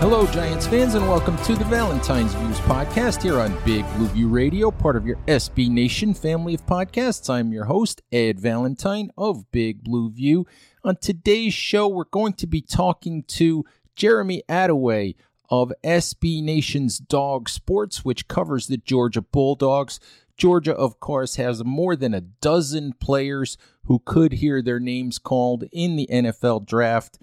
Hello, Giants fans, and welcome to the Valentine's Views podcast here on Big Blue View Radio, part of your SB Nation family of podcasts. I'm your host, Ed Valentine of Big Blue View. On today's show, we're going to be talking to Jeremy Attaway of SB Nation's Dawg Sports, which covers the Georgia Bulldogs. Georgia, of course, has more than a dozen players who could hear their names called in the NFL draft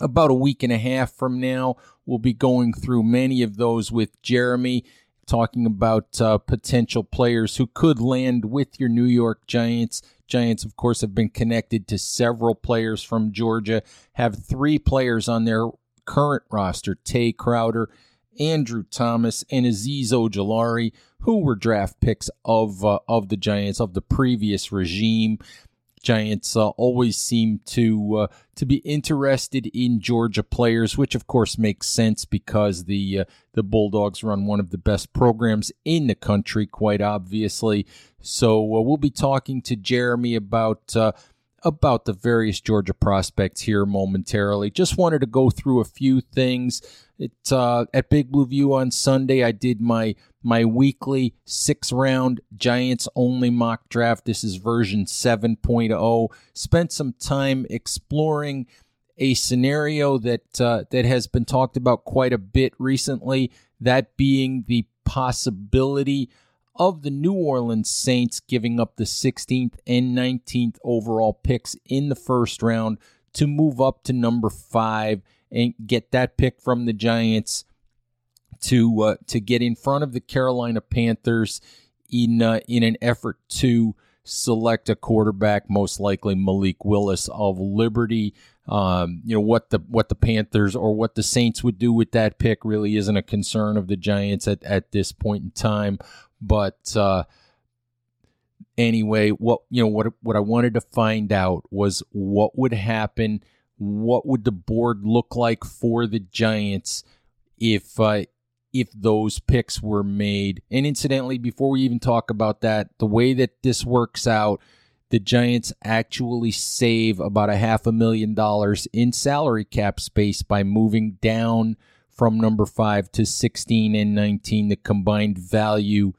about a week and a half from now. We'll be going through many of those with Jeremy, talking about uh, potential players who could land with your New York Giants. Giants, of course, have been connected to several players from Georgia, have three players on their current roster Tae Crowder, Andrew Thomas, and Azeez Ojulari, who were draft picks of uh, of the Giants of the previous regime. Giants uh, always seem to uh, to be interested in Georgia players, which of course makes sense because the uh, the Bulldogs run one of the best programs in the country, quite obviously. So uh, we'll be talking to Jeremy about uh, about the various Georgia prospects here momentarily. Just wanted to go through a few things. It uh, at Big Blue View on Sunday, I did my my weekly six round Giants only mock draft. This is version 7.0. Spent some time exploring a scenario that uh, that has been talked about quite a bit recently. That being the possibility of the New Orleans Saints giving up the 16th and 19th overall picks in the first round to move up to number five and get that pick from the Giants to uh, to get in front of the Carolina Panthers in uh, in an effort to select a quarterback, most likely Malik Willis of Liberty. Um, you know what the what the Panthers or what the Saints would do with that pick really isn't a concern of the Giants at, at this point in time. But uh, anyway, what you know what what I wanted to find out was what would happen. What would the board look like for the Giants if uh, if those picks were made? And incidentally, before we even talk about that, the way that this works out, the Giants actually save about a half a million dollars in salary cap space by moving down from number five to 16 and 19. The combined value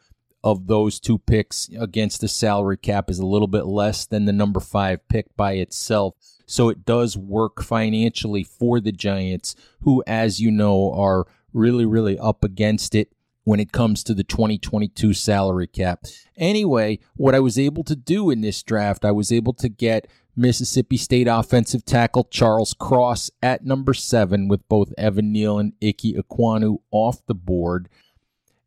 of those two picks against the salary cap is a little bit less than the number five pick by itself. So it does work financially for the Giants, who, as you know, are really, really up against it when it comes to the 2022 salary cap. Anyway, what I was able to do in this draft, I was able to get Mississippi State offensive tackle Charles Cross at number seven with both Evan Neal and Ike Ekwonu off the board.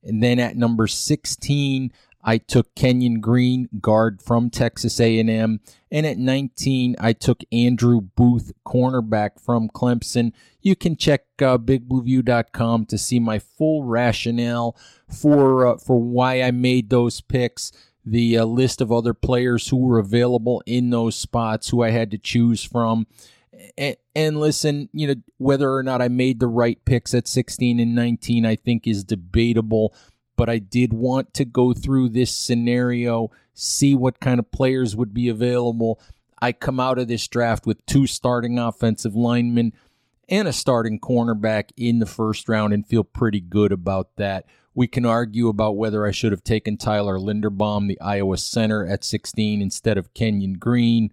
And then at number 16, I took Kenyon Green, guard from Texas A&M, and at 19, I took Andrew Booth, cornerback from Clemson. You can check uh, BigBlueView.com to see my full rationale for uh, for why I made those picks. The uh, list of other players who were available in those spots, who I had to choose from, and, and, listen, you know, whether or not I made the right picks at 16 and 19, I think is debatable but I did want to go through this scenario, see what kind of players would be available. I come out of this draft with two starting offensive linemen and a starting cornerback in the first round and feel pretty good about that. We can argue about whether I should have taken Tyler Linderbaum, the Iowa center, at 16 instead of Kenyon Green.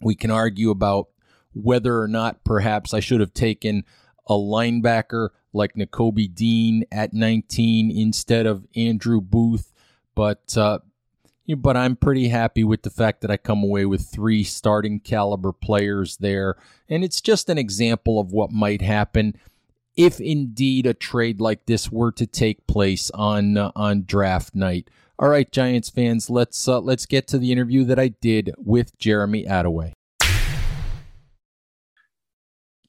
We can argue about whether or not perhaps I should have taken a linebacker like Nakobe Dean at 19 instead of Andrew Booth. But uh, but I'm pretty happy with the fact that I come away with three starting caliber players there. And it's just an example of what might happen if indeed a trade like this were to take place on uh, on draft night. All right, Giants fans, let's uh, let's get to the interview that I did with Jeremy Attaway.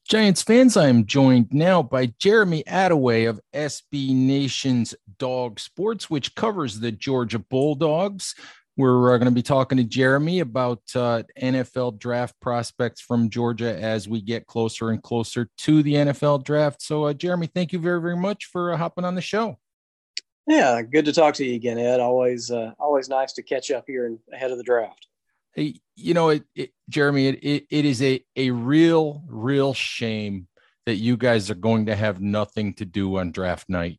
Giants fans, I am joined now by Jeremy Attaway of SB Nation's Dawg Sports, which covers the Georgia Bulldogs. We're uh, going to be talking to Jeremy about uh, NFL draft prospects from Georgia as we get closer and closer to the NFL draft. So, uh, Jeremy, thank you very, very much for uh, hopping on the show. Yeah, good to talk to you again, Ed. Always, uh, always nice to catch up here ahead of the draft you know, it, it Jeremy, it, it, it is a, a real, real shame that you guys are going to have nothing to do on draft night.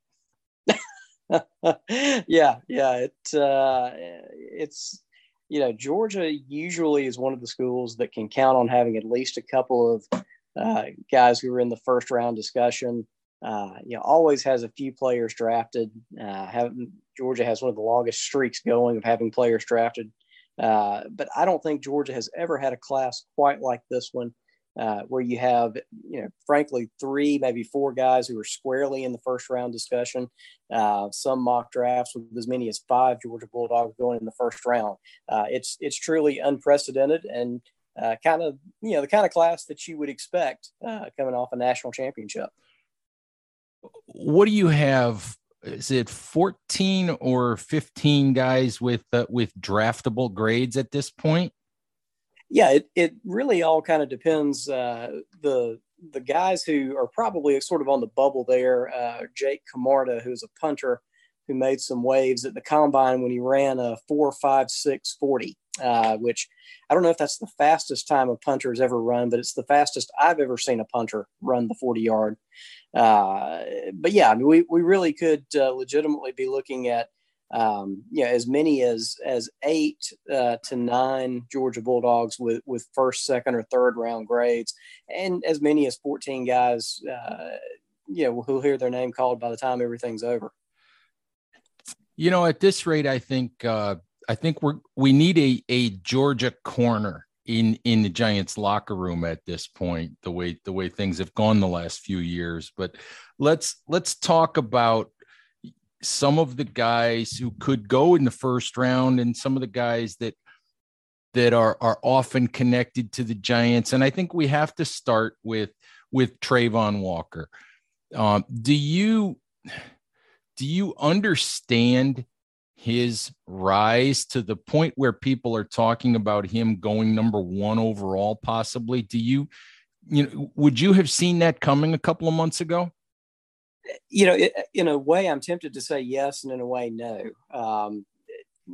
yeah, yeah. It uh, it's you know Georgia usually is one of the schools that can count on having at least a couple of uh, guys who are in the first round discussion. Uh, you know, always has a few players drafted. Uh, have, Georgia has one of the longest streaks going of having players drafted uh, but I don't think Georgia has ever had a class quite like this one, uh, where you have, you know, frankly, three, maybe four guys who are squarely in the first round discussion. Uh, some mock drafts with as many as five Georgia Bulldogs going in the first round. Uh, it's it's truly unprecedented and uh, kind of you know the kind of class that you would expect coming off a national championship. What do you have is it 14 or 15 guys with uh, with draftable grades at this point? Yeah it, it really all kind of depends uh, the the guys who are probably sort of on the bubble there uh, jake camarda who's a punter who made some waves at the combine when he ran a 45640 uh, which i don't know if that's the fastest time a punter has ever run but it's the fastest i've ever seen a punter run the 40 yard uh, but yeah, I mean, we, we really could uh, legitimately be looking at um, you know, as many as as eight uh, to nine Georgia Bulldogs with with first, second, or third round grades, and as many as fourteen guys, uh, you know, who'll hear their name called by the time everything's over. You know, at this rate, I think uh, I think we're we need a a Georgia corner in in the Giants locker room at this point the way the way things have gone the last few years. But let's let's talk about some of the guys who could go in the first round and some of the guys that that are are often connected to the Giants. And I think we have to start with with Travon Walker. Um, do you do you understand his rise to the point where people are talking about him going number one overall, possibly. Do you, you know, would you have seen that coming a couple of months ago? You know, in a way, I'm tempted to say yes, and in a way, no. Um,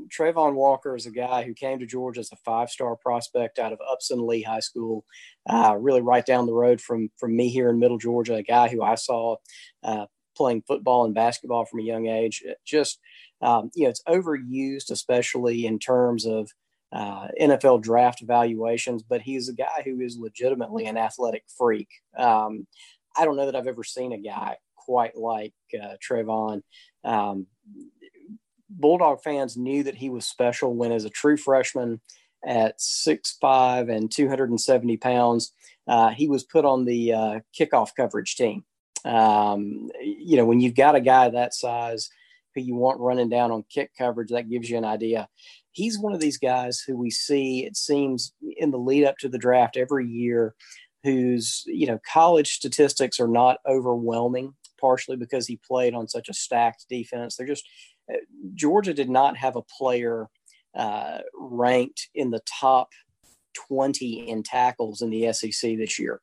Travon Walker is a guy who came to Georgia as a five-star prospect out of Upson Lee High School, uh, really right down the road from from me here in Middle Georgia. A guy who I saw uh, playing football and basketball from a young age. It Just um, you know, it's overused, especially in terms of uh, NFL draft evaluations. But he's a guy who is legitimately an athletic freak. Um, I don't know that I've ever seen a guy quite like uh, Travon. Um, Bulldog fans knew that he was special when, as a true freshman at 6'5 and 270 pounds, uh, he was put on the uh, kickoff coverage team. Um, you know, when you've got a guy that size who you want running down on kick coverage, that gives you an idea. He's one of these guys who we see, it seems, in the lead up to the draft every year, whose, you know, college statistics are not overwhelming, partially because he played on such a stacked defense. They're just, uh, Georgia did not have a player uh, ranked in the top 20 in tackles in the SEC this year.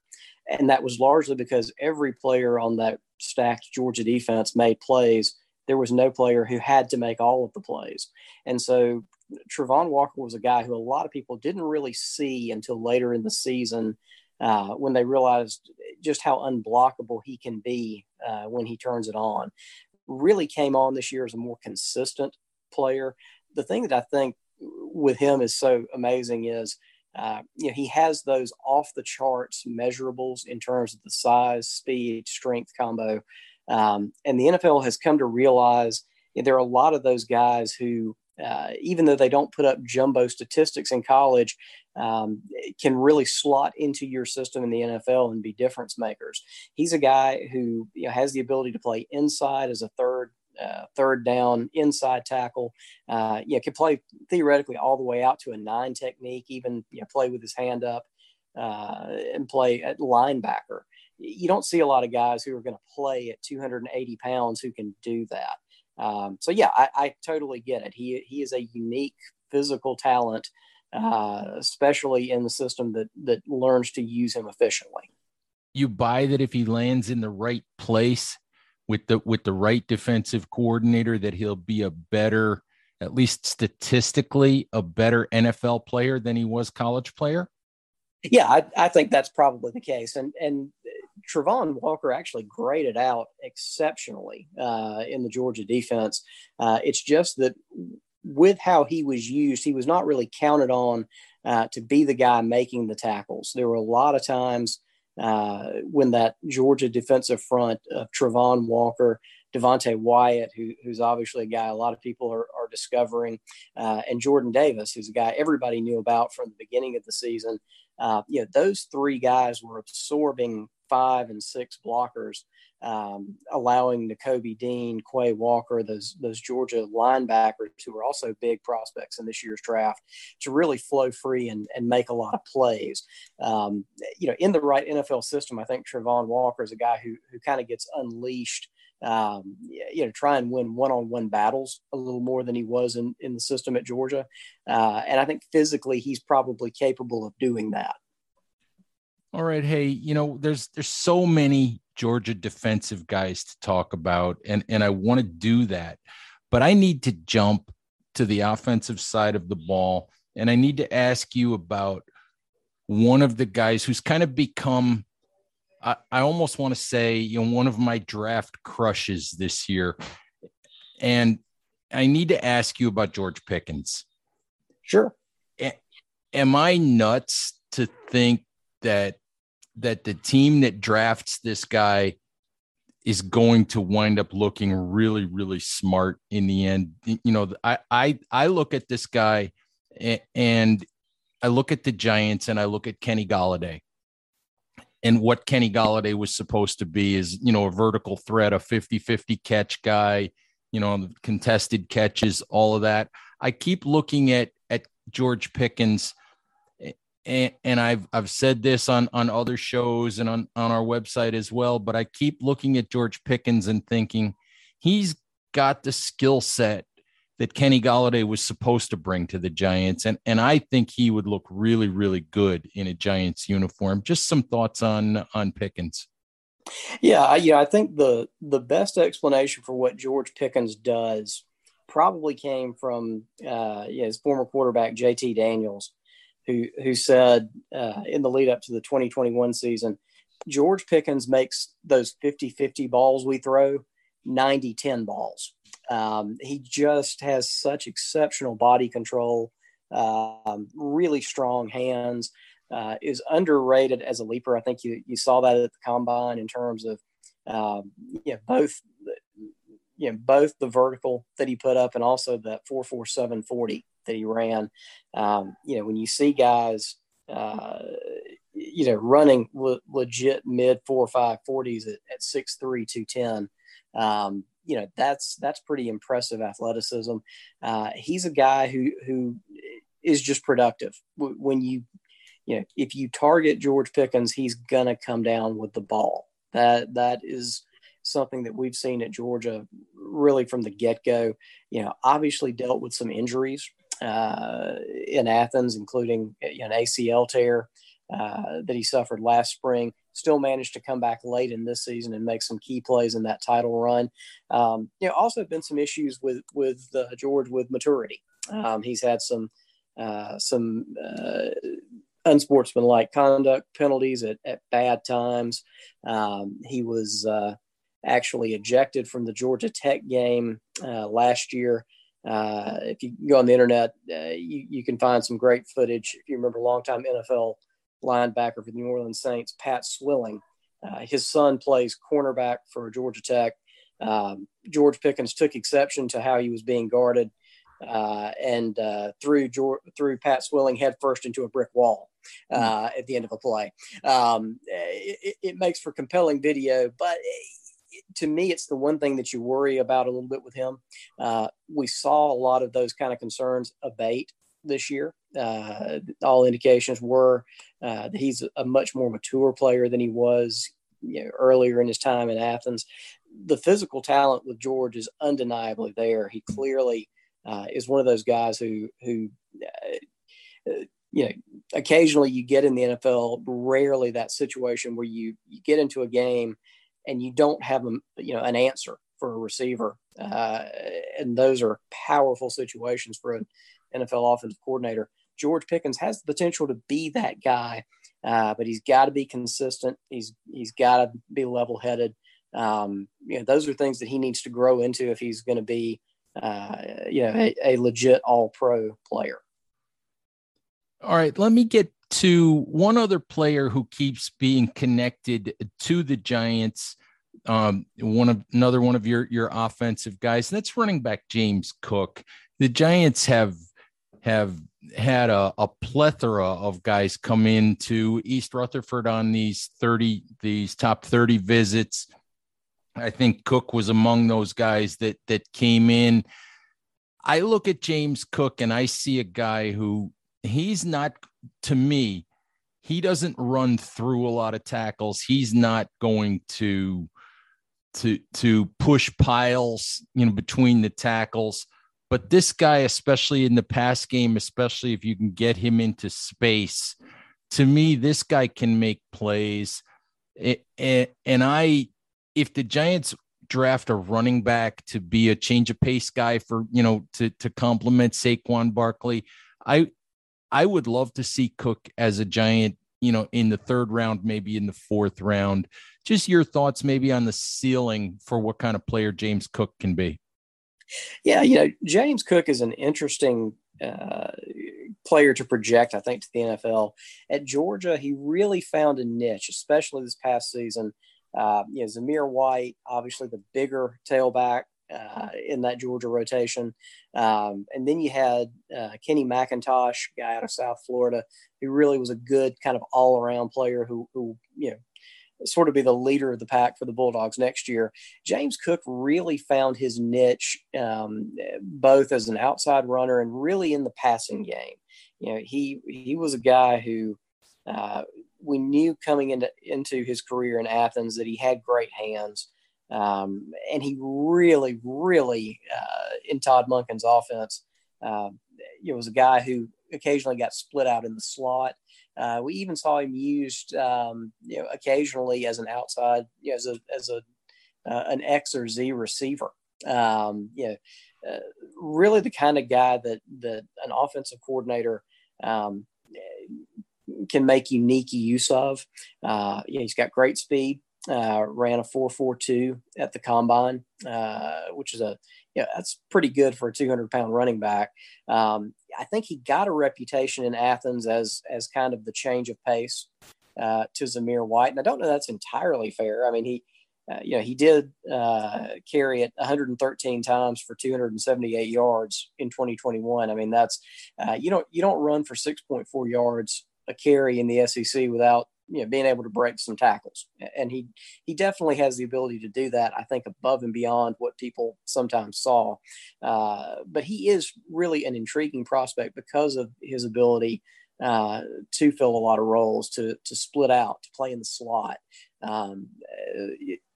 And that was largely because every player on that stacked Georgia defense made plays. There was no player who had to make all of the plays. And so Travon Walker was a guy who a lot of people didn't really see until later in the season uh, when they realized just how unblockable he can be uh, when he turns it on. Really came on this year as a more consistent player. The thing that I think with him is so amazing is uh, you know, he has those off the charts measurables in terms of the size, speed, strength combo. Um, and the NFL has come to realize there are a lot of those guys who, uh, even though they don't put up jumbo statistics in college, um, can really slot into your system in the NFL and be difference makers. He's a guy who you know, has the ability to play inside as a third uh, third down inside tackle. Uh, you know, can play theoretically all the way out to a nine technique, even you know, play with his hand up uh, and play at linebacker. You don't see a lot of guys who are going to play at 280 pounds who can do that. Um, so yeah, I, I, totally get it. He he is a unique physical talent, uh, especially in the system that that learns to use him efficiently. You buy that if he lands in the right place with the with the right defensive coordinator, that he'll be a better, at least statistically, a better NFL player than he was college player. Yeah, I, I think that's probably the case, and and Travon Walker actually graded out exceptionally uh, in the Georgia defense. Uh, it's just that with how he was used, he was not really counted on uh, to be the guy making the tackles. There were a lot of times uh, when that Georgia defensive front of Travon Walker, Devonte Wyatt, who, who's obviously a guy a lot of people are, are discovering, uh, and Jordan Davis, who's a guy everybody knew about from the beginning of the season. Uh, you know, those three guys were absorbing five and six blockers, um, allowing Nakobe Dean, Quay Walker, those those Georgia linebackers who are also big prospects in this year's draft, to really flow free and, and make a lot of plays. Um, you know, in the right NFL system, I think Travon Walker is a guy who who kind of gets unleashed. Um, you know, try and win one-on-one battles a little more than he was in, in the system at Georgia. Uh, and I think physically he's probably capable of doing that. All right, hey, you know, there's there's so many Georgia defensive guys to talk about, and and I want to do that, but I need to jump to the offensive side of the ball, and I need to ask you about one of the guys who's kind of become, I, I almost want to say, you know, one of my draft crushes this year, and I need to ask you about George Pickens. Sure. A- am I nuts to think that that the team that drafts this guy is going to wind up looking really really smart in the end. You know i i i look at this guy and i look at the giants and i look at kenny golladay. And what kenny golladay was supposed to be is you know a vertical threat a 50-50 catch guy you know contested catches all of that. I keep looking at at george pickens and, and I've I've said this on on other shows and on on our website as well, but I keep looking at George Pickens and thinking he's got the skill set that Kenny Golladay was supposed to bring to the Giants, and and I think he would look really really good in a Giants uniform. Just some thoughts on on Pickens. Yeah, I, you know, I think the the best explanation for what George Pickens does probably came from uh, his former quarterback JT Daniels who who said uh, in the lead up to the 2021 season, George Pickens makes those 50-50 balls we throw 90-10 balls. Um, he just has such exceptional body control, um, really strong hands. Uh, is underrated as a leaper. I think you you saw that at the combine in terms of um, you know, both you know both the vertical that he put up and also that four four seven forty that he ran. Um, you know, when you see guys, uh, you know, running le- legit mid four or five forties at, at six three two ten, um, you know, that's that's pretty impressive athleticism. Uh, he's a guy who who is just productive. When you, you know, if you target George Pickens, he's gonna come down with the ball. That that is something that we've seen at Georgia really from the get go. You know, obviously dealt with some injuries uh, in Athens, including an ACL tear uh, that he suffered last spring. Still managed to come back late in this season and make some key plays in that title run. Um, you know, also been some issues with with uh, George with maturity. Um, he's had some uh, some uh, unsportsmanlike conduct penalties at, at bad times. Um, he was uh, actually ejected from the Georgia Tech game uh, last year uh, if you go on the internet, uh, you, you can find some great footage. If you remember, longtime NFL linebacker for the New Orleans Saints, Pat Swilling, Uh, his son plays cornerback for Georgia Tech. Um, George Pickens took exception to how he was being guarded uh, and uh, threw George, threw Pat Swilling headfirst into a brick wall at the end of a play. Um, it, it, makes for compelling video, but to me, it's the one thing that you worry about a little bit with him. Uh, we saw a lot of those kind of concerns abate this year. Uh, all indications were uh, that he's a much more mature player than he was you know, earlier in his time in Athens. The physical talent with George is undeniably there. He clearly uh, is one of those guys who who uh, you know occasionally you get in the NFL. Rarely that situation where you you get into a game and you don't have a, you know an answer for a receiver, uh, and those are powerful situations for an NFL offensive coordinator. George Pickens has the potential to be that guy, uh, but he's got to be consistent. He's he's got to be level headed. Um, you know, those are things that he needs to grow into if he's going to be, uh, you know, a, a legit All Pro player. All right, let me get to one other player who keeps being connected to the Giants. Um, one of another one of your your offensive guys, and that's running back James Cook. The Giants have have had a, a plethora of guys come into East Rutherford on these 30 these top 30 visits. I think Cook was among those guys that that came in. I look at James Cook and I see a guy who he's not to me he doesn't run through a lot of tackles. He's not going to to to push piles, you know, between the tackles. But this guy, especially in the pass game, especially if you can get him into space, to me, this guy can make plays. And I, if the Giants draft a running back to be a change of pace guy for, you know, to, to complement Saquon Barkley, I, I would love to see Cook as a Giant, you know, in the third round, maybe in the fourth round. Just your thoughts, maybe on the ceiling for what kind of player James Cook can be. Yeah, you know, James Cook is an interesting uh, player to project, I think, to the NFL. At Georgia, he really found a niche, especially this past season. Uh, you know, Zamir White, obviously the bigger tailback uh, in that Georgia rotation. Um, and then you had uh, Kenny McIntosh, guy out of South Florida, who really was a good kind of all around player who, who, you know, sort of be the leader of the pack for the Bulldogs next year. James Cook really found his niche um, both as an outside runner and really in the passing game. You know, he he was a guy who uh, we knew coming into into his career in Athens that he had great hands. Um, and he really, really, uh, in Todd Monken's offense, uh, it was a guy who occasionally got split out in the slot. Uh, we even saw him used, um, you know, occasionally as an outside, you know, as a as a uh, an X or Z receiver. Um, you know, uh, really the kind of guy that that an offensive coordinator um, can make unique use of. Uh, you know, he's got great speed. Uh, ran a 4.42 at the combine, uh, which is a yeah, that's pretty good for a 200 pound running back. Um, I think he got a reputation in Athens as as kind of the change of pace uh, to Zamir White, and I don't know that's entirely fair. I mean, he uh, you know he did uh, carry it 113 times for 278 yards in 2021. I mean, that's uh, you don't you don't run for 6.4 yards a carry in the SEC without you know being able to break some tackles. And he he definitely has the ability to do that i think above and beyond what people sometimes saw. Uh, but he is really an intriguing prospect because of his ability uh, to fill a lot of roles to to split out to play in the slot. Um,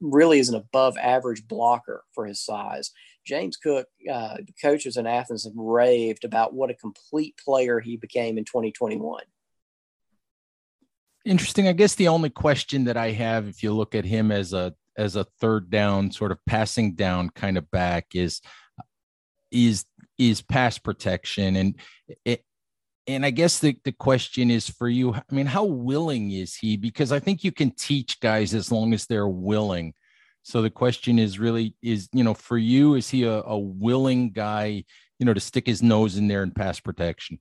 really is an above average blocker for his size. James Cook, uh, coaches in Athens have raved about what a complete player he became in 2021 interesting. I guess the only question that I have, if you look at him as a as a third down, sort of passing down kind of back, is is is pass protection, and it, and I guess the the question is for you. I mean, how willing is he? Because I think you can teach guys as long as they're willing. So the question is really is you know for you is he a, a willing guy you know to stick his nose in there and pass protection?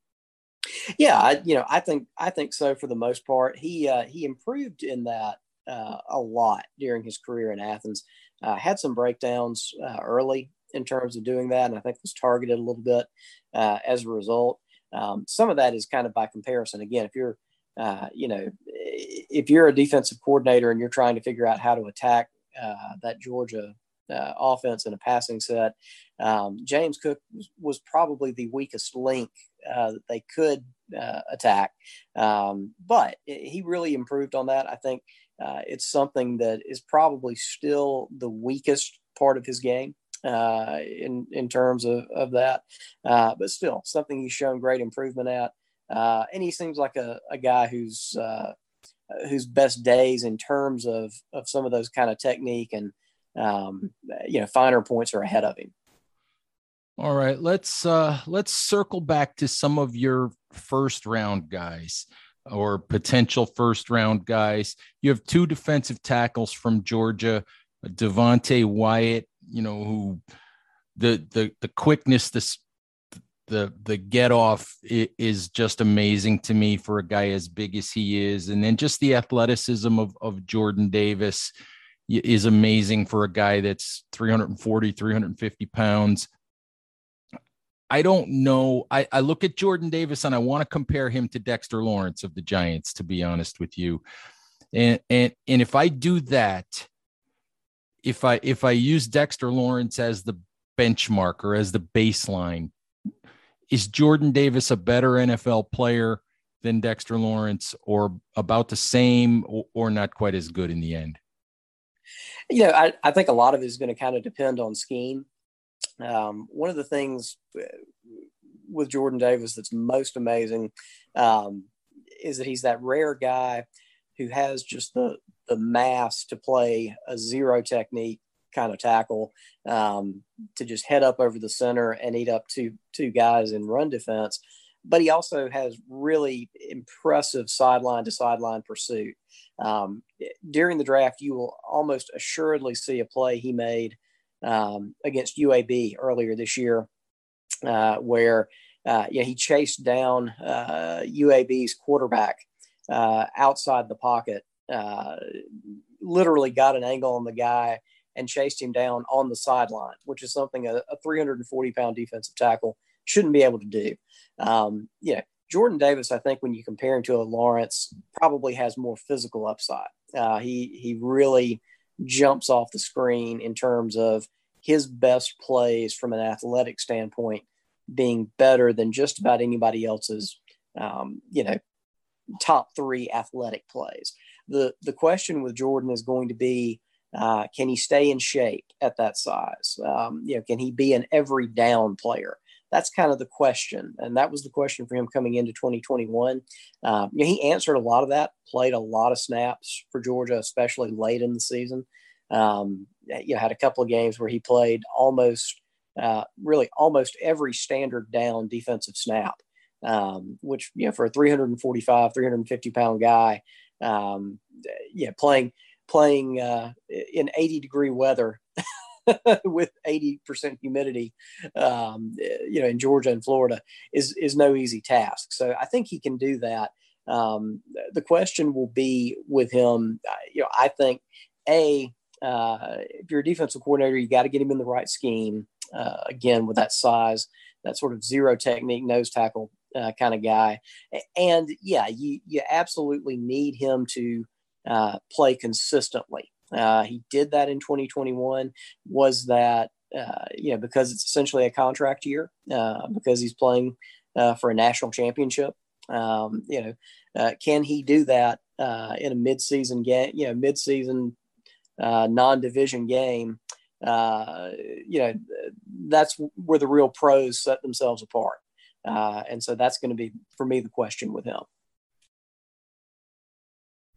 Yeah, I, you know, I think I think so for the most part. He uh, he improved in that uh, a lot during his career in Athens. Uh, had some breakdowns uh, early in terms of doing that, and I think was targeted a little bit uh, as a result. Um, some of that is kind of by comparison. Again, if you're uh, you know, if you're a defensive coordinator and you're trying to figure out how to attack that Georgia uh, offense in a passing set, um, James Cook was, probably the weakest link uh, that they could uh, attack. Um, but he really improved on that. I think uh, it's something that is probably still the weakest part of his game. Uh, in in terms of, of that, uh, but still something he's shown great improvement at, uh, and he seems like a, a guy who's whose best days in terms of of some of those kind of technique and um, you know finer points are ahead of him. All right, let's uh let's circle back to some of your first round guys or potential first round guys. You have two defensive tackles from Georgia, Devonte Wyatt, you know, who the the the quickness, this the the get off is just amazing to me for a guy as big as he is, and then just the athleticism of of Jordan Davis is amazing for a guy that's 340 350 pounds I don't know. I, I look at Jordan Davis and I want to compare him to Dexter Lawrence of the Giants, to be honest with you. And and and if I do that, if I if I use Dexter Lawrence as the benchmark or as the baseline, is Jordan Davis a better NFL player than Dexter Lawrence, or about the same, or, or not quite as good in the end? You know, I, I think a lot of it is going to kind of depend on scheme. Um, one of the things uh, with Jordan Davis that's most amazing um, is that he's that rare guy who has just the the mass to play a zero technique kind of tackle um, to just head up over the center and eat up two two guys in run defense. But he also has really impressive sideline to sideline pursuit. Um, during the draft, you will almost assuredly see a play he made um, against UAB earlier this year, uh, where uh, he chased down uh, UAB's quarterback uh, outside the pocket, uh, literally got an angle on the guy and chased him down on the sideline, which is something a, a 340 pound defensive tackle shouldn't be able to do. Um, you know, Jordan Davis, I think when you compare him to a Lawrence, probably has more physical upside. Uh, he he really jumps off the screen in terms of his best plays from an athletic standpoint being better than just about anybody else's, um, you know, top three athletic plays. The the question with Jordan is going to be, uh, can he stay in shape at that size? Um, you know, can he be an every down player? That's kind of the question, and that was the question for him coming into 2021. Um, you know, he answered a lot of that, played a lot of snaps for Georgia, especially late in the season. Um, you know, had a couple of games where he played almost, uh, really almost every standard down defensive snap, um, which, you know, for a 345, 350 pound guy, um, yeah, playing, playing uh, in 80 degree weather with 80% humidity, um, you know, in Georgia and Florida is, is no easy task. So I think he can do that. Um, the question will be with him, uh, you know, I think a, uh, if you're a defensive coordinator, you got to get him in the right scheme. Uh, again, with that size, that sort of zero technique nose tackle uh, kind of guy. And yeah, you you absolutely need him to uh, play consistently. Uh, he did that in 2021. Was that uh, you know because it's essentially a contract year because he's playing for a national championship. Um, you know, can he do that in a midseason game? You know, midseason uh, non-division game, uh, you know, that's where the real pros set themselves apart. Uh, and so that's going to be, for me, the question with him.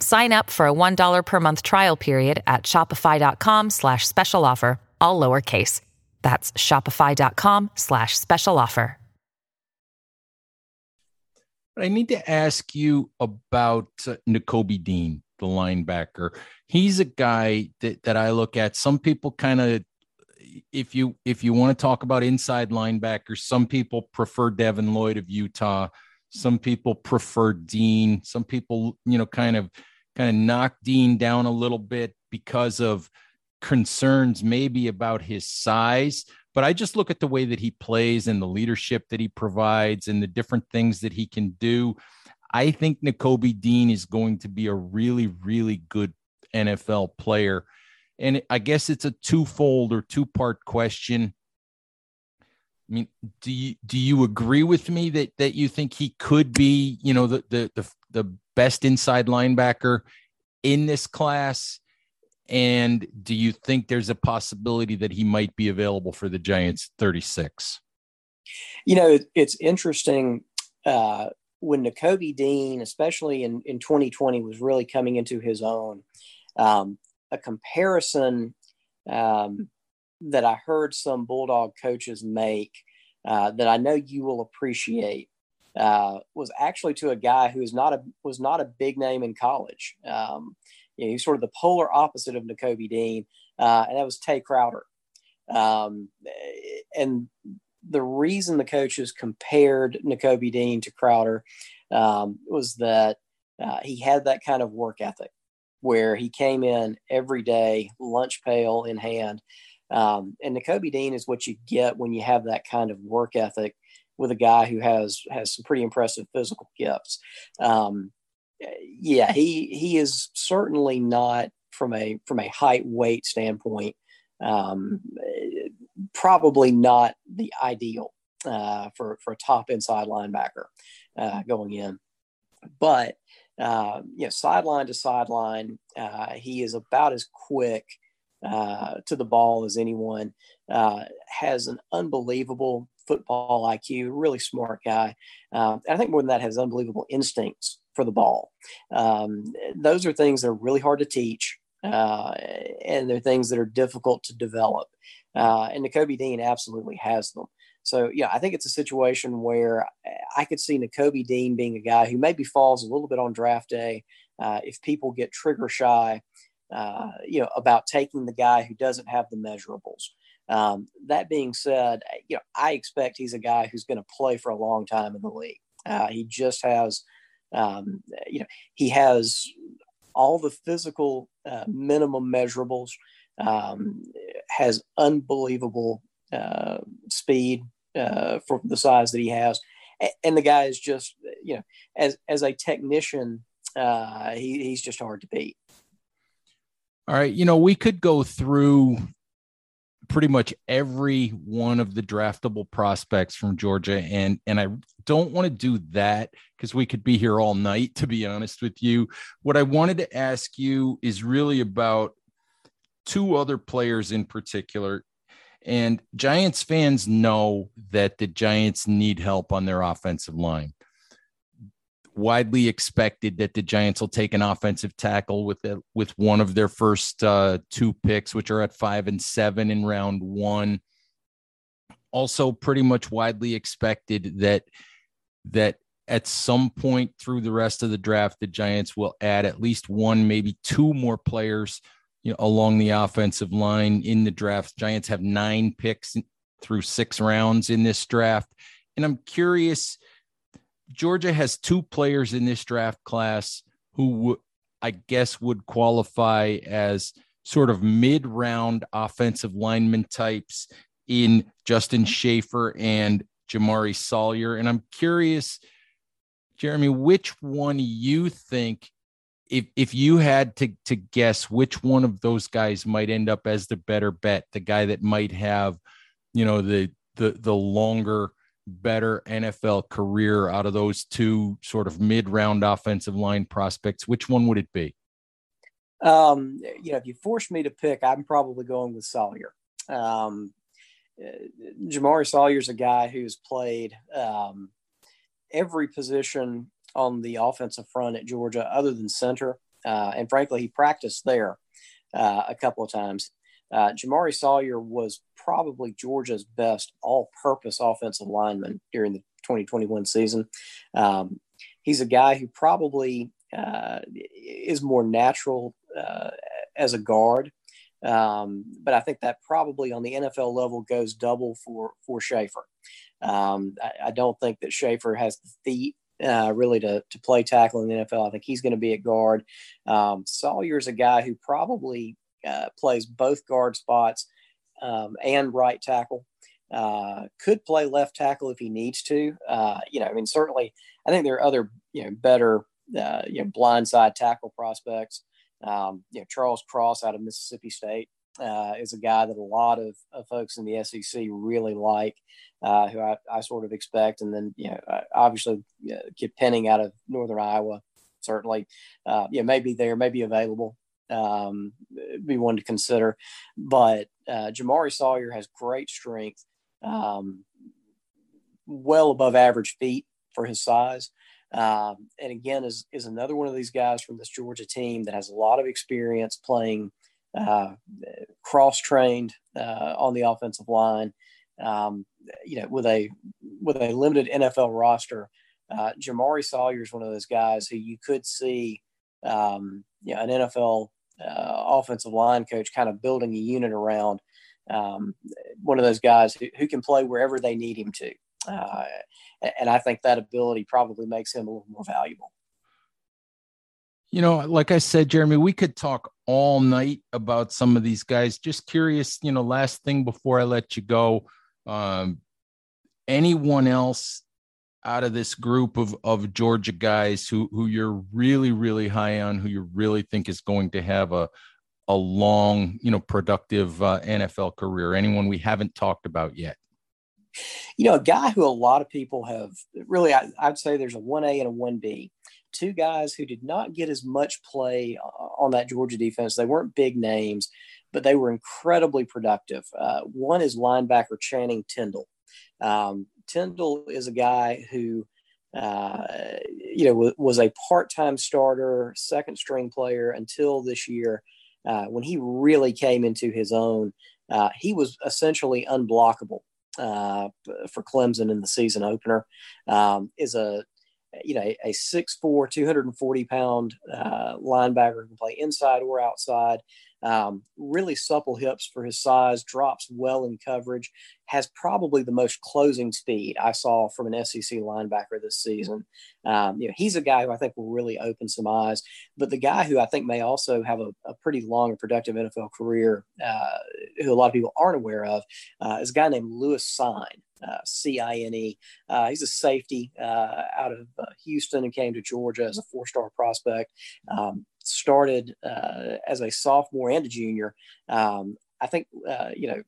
Sign up for a $1 per month trial period at shopify.com slash special offer, all lowercase. That's shopify.com slash special offer. I need to ask you about uh, Dean, the linebacker. He's a guy that, that I look at. Some people kind of if you if you want to talk about inside linebackers, some people prefer Devin Lloyd of Utah. Some people prefer Dean. Some people, you know, kind of kind of knock Dean down a little bit because of concerns maybe about his size. But I just look at the way that he plays and the leadership that he provides and the different things that he can do. I think Nakobe Dean is going to be a really, really good NFL player and I guess it's a twofold or two part question. I mean, do you do you agree with me that that you think he could be, you know, the the the, the best inside linebacker in this class? And do you think there's a possibility that he might be available for the Giants 36? You know, it's interesting uh, when Nakobe Dean, especially in, in 2020, was really coming into his own. Um, a comparison um, that I heard some Bulldog coaches make uh, that I know you will appreciate uh, was actually to a guy who is not a was not a big name in college. Um, you know, he's sort of the polar opposite of Nakobe Dean, uh, and that was Tae Crowder. Um, and the reason the coaches compared Nakobe Dean to Crowder um, was that uh, he had that kind of work ethic where he came in every day, lunch pail in hand. Um, and Nakobe Dean is what you get when you have that kind of work ethic with a guy who has has some pretty impressive physical gifts. Um, yeah, he he is certainly not from a from a height weight standpoint. Um, probably not the ideal uh, for for a top inside linebacker uh, going in, but uh, you know, sideline to sideline, uh, he is about as quick uh, to the ball as anyone. Uh, has an unbelievable football IQ, really smart guy. Um, I think more than that, has unbelievable instincts for the ball. Um, those are things that are really hard to teach, uh, and they're things that are difficult to develop. Uh, and Nakobe Dean absolutely has them. So yeah, I think it's a situation where I could see Nakobe Dean being a guy who maybe falls a little bit on draft day uh, if people get trigger shy, uh, you know, about taking the guy who doesn't have the measurables. Um, that being said, you know, I expect he's a guy who's going to play for a long time in the league. Uh, he just has, um, you know, he has all the physical uh, minimum measurables, um, has unbelievable uh, speed, uh, for the size that he has. And the guy is just, you know, as as a technician, uh, he, he's just hard to beat. All right, you know, we could go through pretty much every one of the draftable prospects from Georgia, and and I don't want to do that because we could be here all night. To be honest with you, what I wanted to ask you is really about two other players in particular and Giants fans know that the Giants need help on their offensive line. Widely expected that the Giants will take an offensive tackle with the, with one of their first uh, two picks, which are at five and seven in round one. Also, pretty much widely expected that that at some point through the rest of the draft, the Giants will add at least one, maybe two more players you know, along the offensive line in the draft. Giants have nine picks through six rounds in this draft. And I'm curious, Georgia has two players in this draft class who I guess would qualify as sort of mid round offensive lineman types in Justin Shaffer and Jamaree Salyer. And I'm curious, Jeremy, which one you think if if you had to to guess which one of those guys might end up as the better bet, the guy that might have, you know, the the the longer better NFL career out of those two sort of mid round offensive line prospects, which one would it be? Um, you know, if you force me to pick, I'm probably going with Sawyer. Um, Jamaree Salyer's a guy who's played um, every position on the offensive front at Georgia other than center. Uh, and frankly, he practiced there uh, a couple of times. Uh, Jamaree Salyer was probably Georgia's best all purpose offensive lineman during the 2021 season. Um, he's a guy who probably uh, is more natural uh, as a guard. Um, but I think that probably on the NFL level goes double for for Shaffer. Um, I, I, don't think that Shaffer has the feet uh, really to, to play tackle in the NFL. I think he's going to be at guard. Um, Salyer's a guy who probably uh, plays both guard spots um, and right tackle. Uh, could play left tackle if he needs to. Uh, you know, I mean, certainly, I think there are other you know better uh, you know blindside tackle prospects. Um, you know, Charles Cross out of Mississippi State uh, is a guy that a lot of, of folks in the SEC really like, uh, who I, I, sort of expect. And then, you know, obviously, uh, Kid Penning out of Northern Iowa, certainly, uh, yeah, maybe there, maybe available, um, be one to consider. But uh, Jamaree Salyer has great strength, um, well above average feet for his size. Um, and again, is is another one of these guys from this Georgia team that has a lot of experience playing uh, cross trained uh, on the offensive line. Um, you know, with a with a limited NFL roster, uh, Jamaree Salyer is one of those guys who you could see, um, you know, an NFL uh, offensive line coach kind of building a unit around. Um, one of those guys who, who can play wherever they need him to. Uh, and I think that ability probably makes him a little more valuable. You know, like I said, Jeremy, we could talk all night about some of these guys. Just curious, you know, last thing before I let you go, um, anyone else out of this group of of Georgia guys who who you're really really high on, who you really think is going to have a a long, you know, productive uh, NFL career? Anyone we haven't talked about yet? You know, a guy who a lot of people have really, I, would say there's a 1A and a 1B. Two guys who did not get as much play uh, on that Georgia defense. They weren't big names, but they were incredibly productive. Uh, one is linebacker Channing Tindall. Um, Tindall is a guy who, uh, you know, w- was a part-time starter, second string player until this year, uh, when he really came into his own. Uh, he was essentially unblockable uh, for Clemson in the season opener. Um, is a you know a 6'4", 240 pound uh, linebacker who can play inside or outside. Um, really supple hips for his size, drops well in coverage, has probably the most closing speed I saw from an SEC linebacker this season. Um, you know, he's a guy who I think will really open some eyes. But the guy who I think may also have a, a pretty long and productive NFL career, uh, who a lot of people aren't aware of, uh, is a guy named Lewis Cine. Uh, C-I-N-E. Uh, he's a safety uh, out of uh, Houston and came to Georgia as a four-star prospect. Um, started uh, as a sophomore and a junior. Um, I think, uh, you know,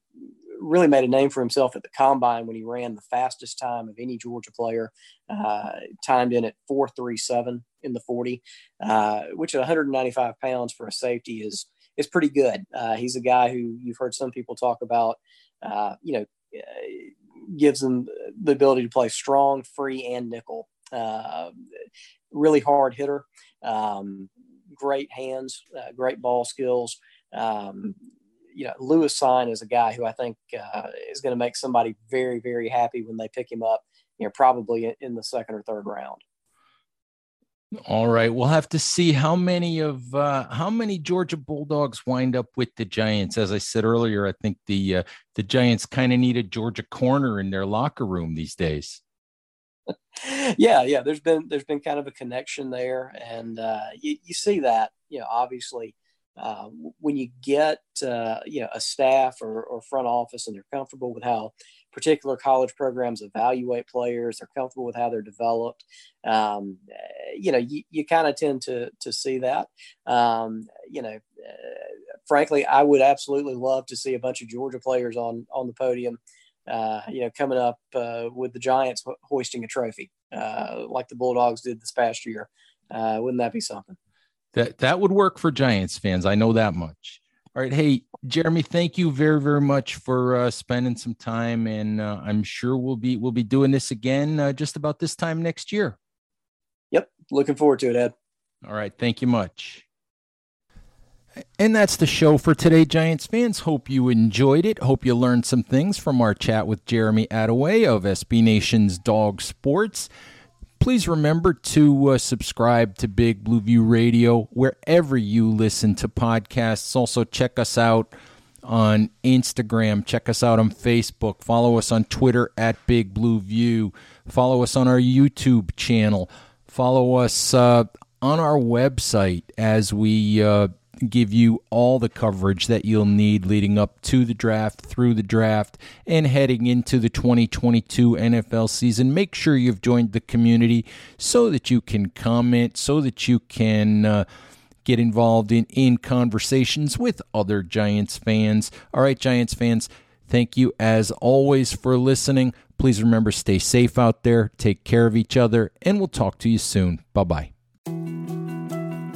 really made a name for himself at the combine when he ran the fastest time of any Georgia player, uh, timed in at 437 in the 40, uh, which at 195 pounds for a safety is is pretty good. Uh, he's a guy who you've heard some people talk about, uh, you know, gives them the ability to play strong, free, and nickel. really hard hitter. Um, great hands, uh, great ball skills. Um, you know, Lewis Cine is a guy who I think uh, is going to make somebody very, very happy when they pick him up. You know, probably in the second or third round. All right, we'll have to see how many of uh, how many Georgia Bulldogs wind up with the Giants. As I said earlier, I think the uh, the Giants kind of need a Georgia corner in their locker room these days. yeah, yeah. There's been there's been kind of a connection there, and uh, you, you see that. You know, obviously, uh, when you get uh, you know a staff or, or front office and they're comfortable with how particular college programs evaluate players, they're comfortable with how they're developed. Um, you know, you, you kind of tend to to see that. Um, you know, uh, frankly, I would absolutely love to see a bunch of Georgia players on on the podium uh, you know, coming up uh, with the Giants hoisting a trophy uh, like the Bulldogs did this past year. Uh, wouldn't that be something? That that would work for Giants fans. I know that much. All right, hey Jeremy, thank you very very much for uh, spending some time, and uh, I'm sure we'll be we'll be doing this again just about this time next year. Yep, looking forward to it, Ed. All right, thank you much. And that's the show for today, Giants fans. Hope you enjoyed it. Hope you learned some things from our chat with Jeremy Attaway of SB Nation's Dawg Sports. Please remember to uh, subscribe to Big Blue View Radio wherever you listen to podcasts. Also, check us out on Instagram. Check us out on Facebook. Follow us on Twitter at Big Blue View. Follow us on our YouTube channel. Follow us uh, on our website as we. Uh, give you all the coverage that you'll need leading up to the draft, through the draft, and heading into the 2022 NFL season. Make sure you've joined the community so that you can comment, so that you can. Uh, get involved in in conversations with other Giants fans. All right, Giants fans, thank you as always for listening. Please remember stay safe out there, take care of each other, and we'll talk to you soon. Bye-bye.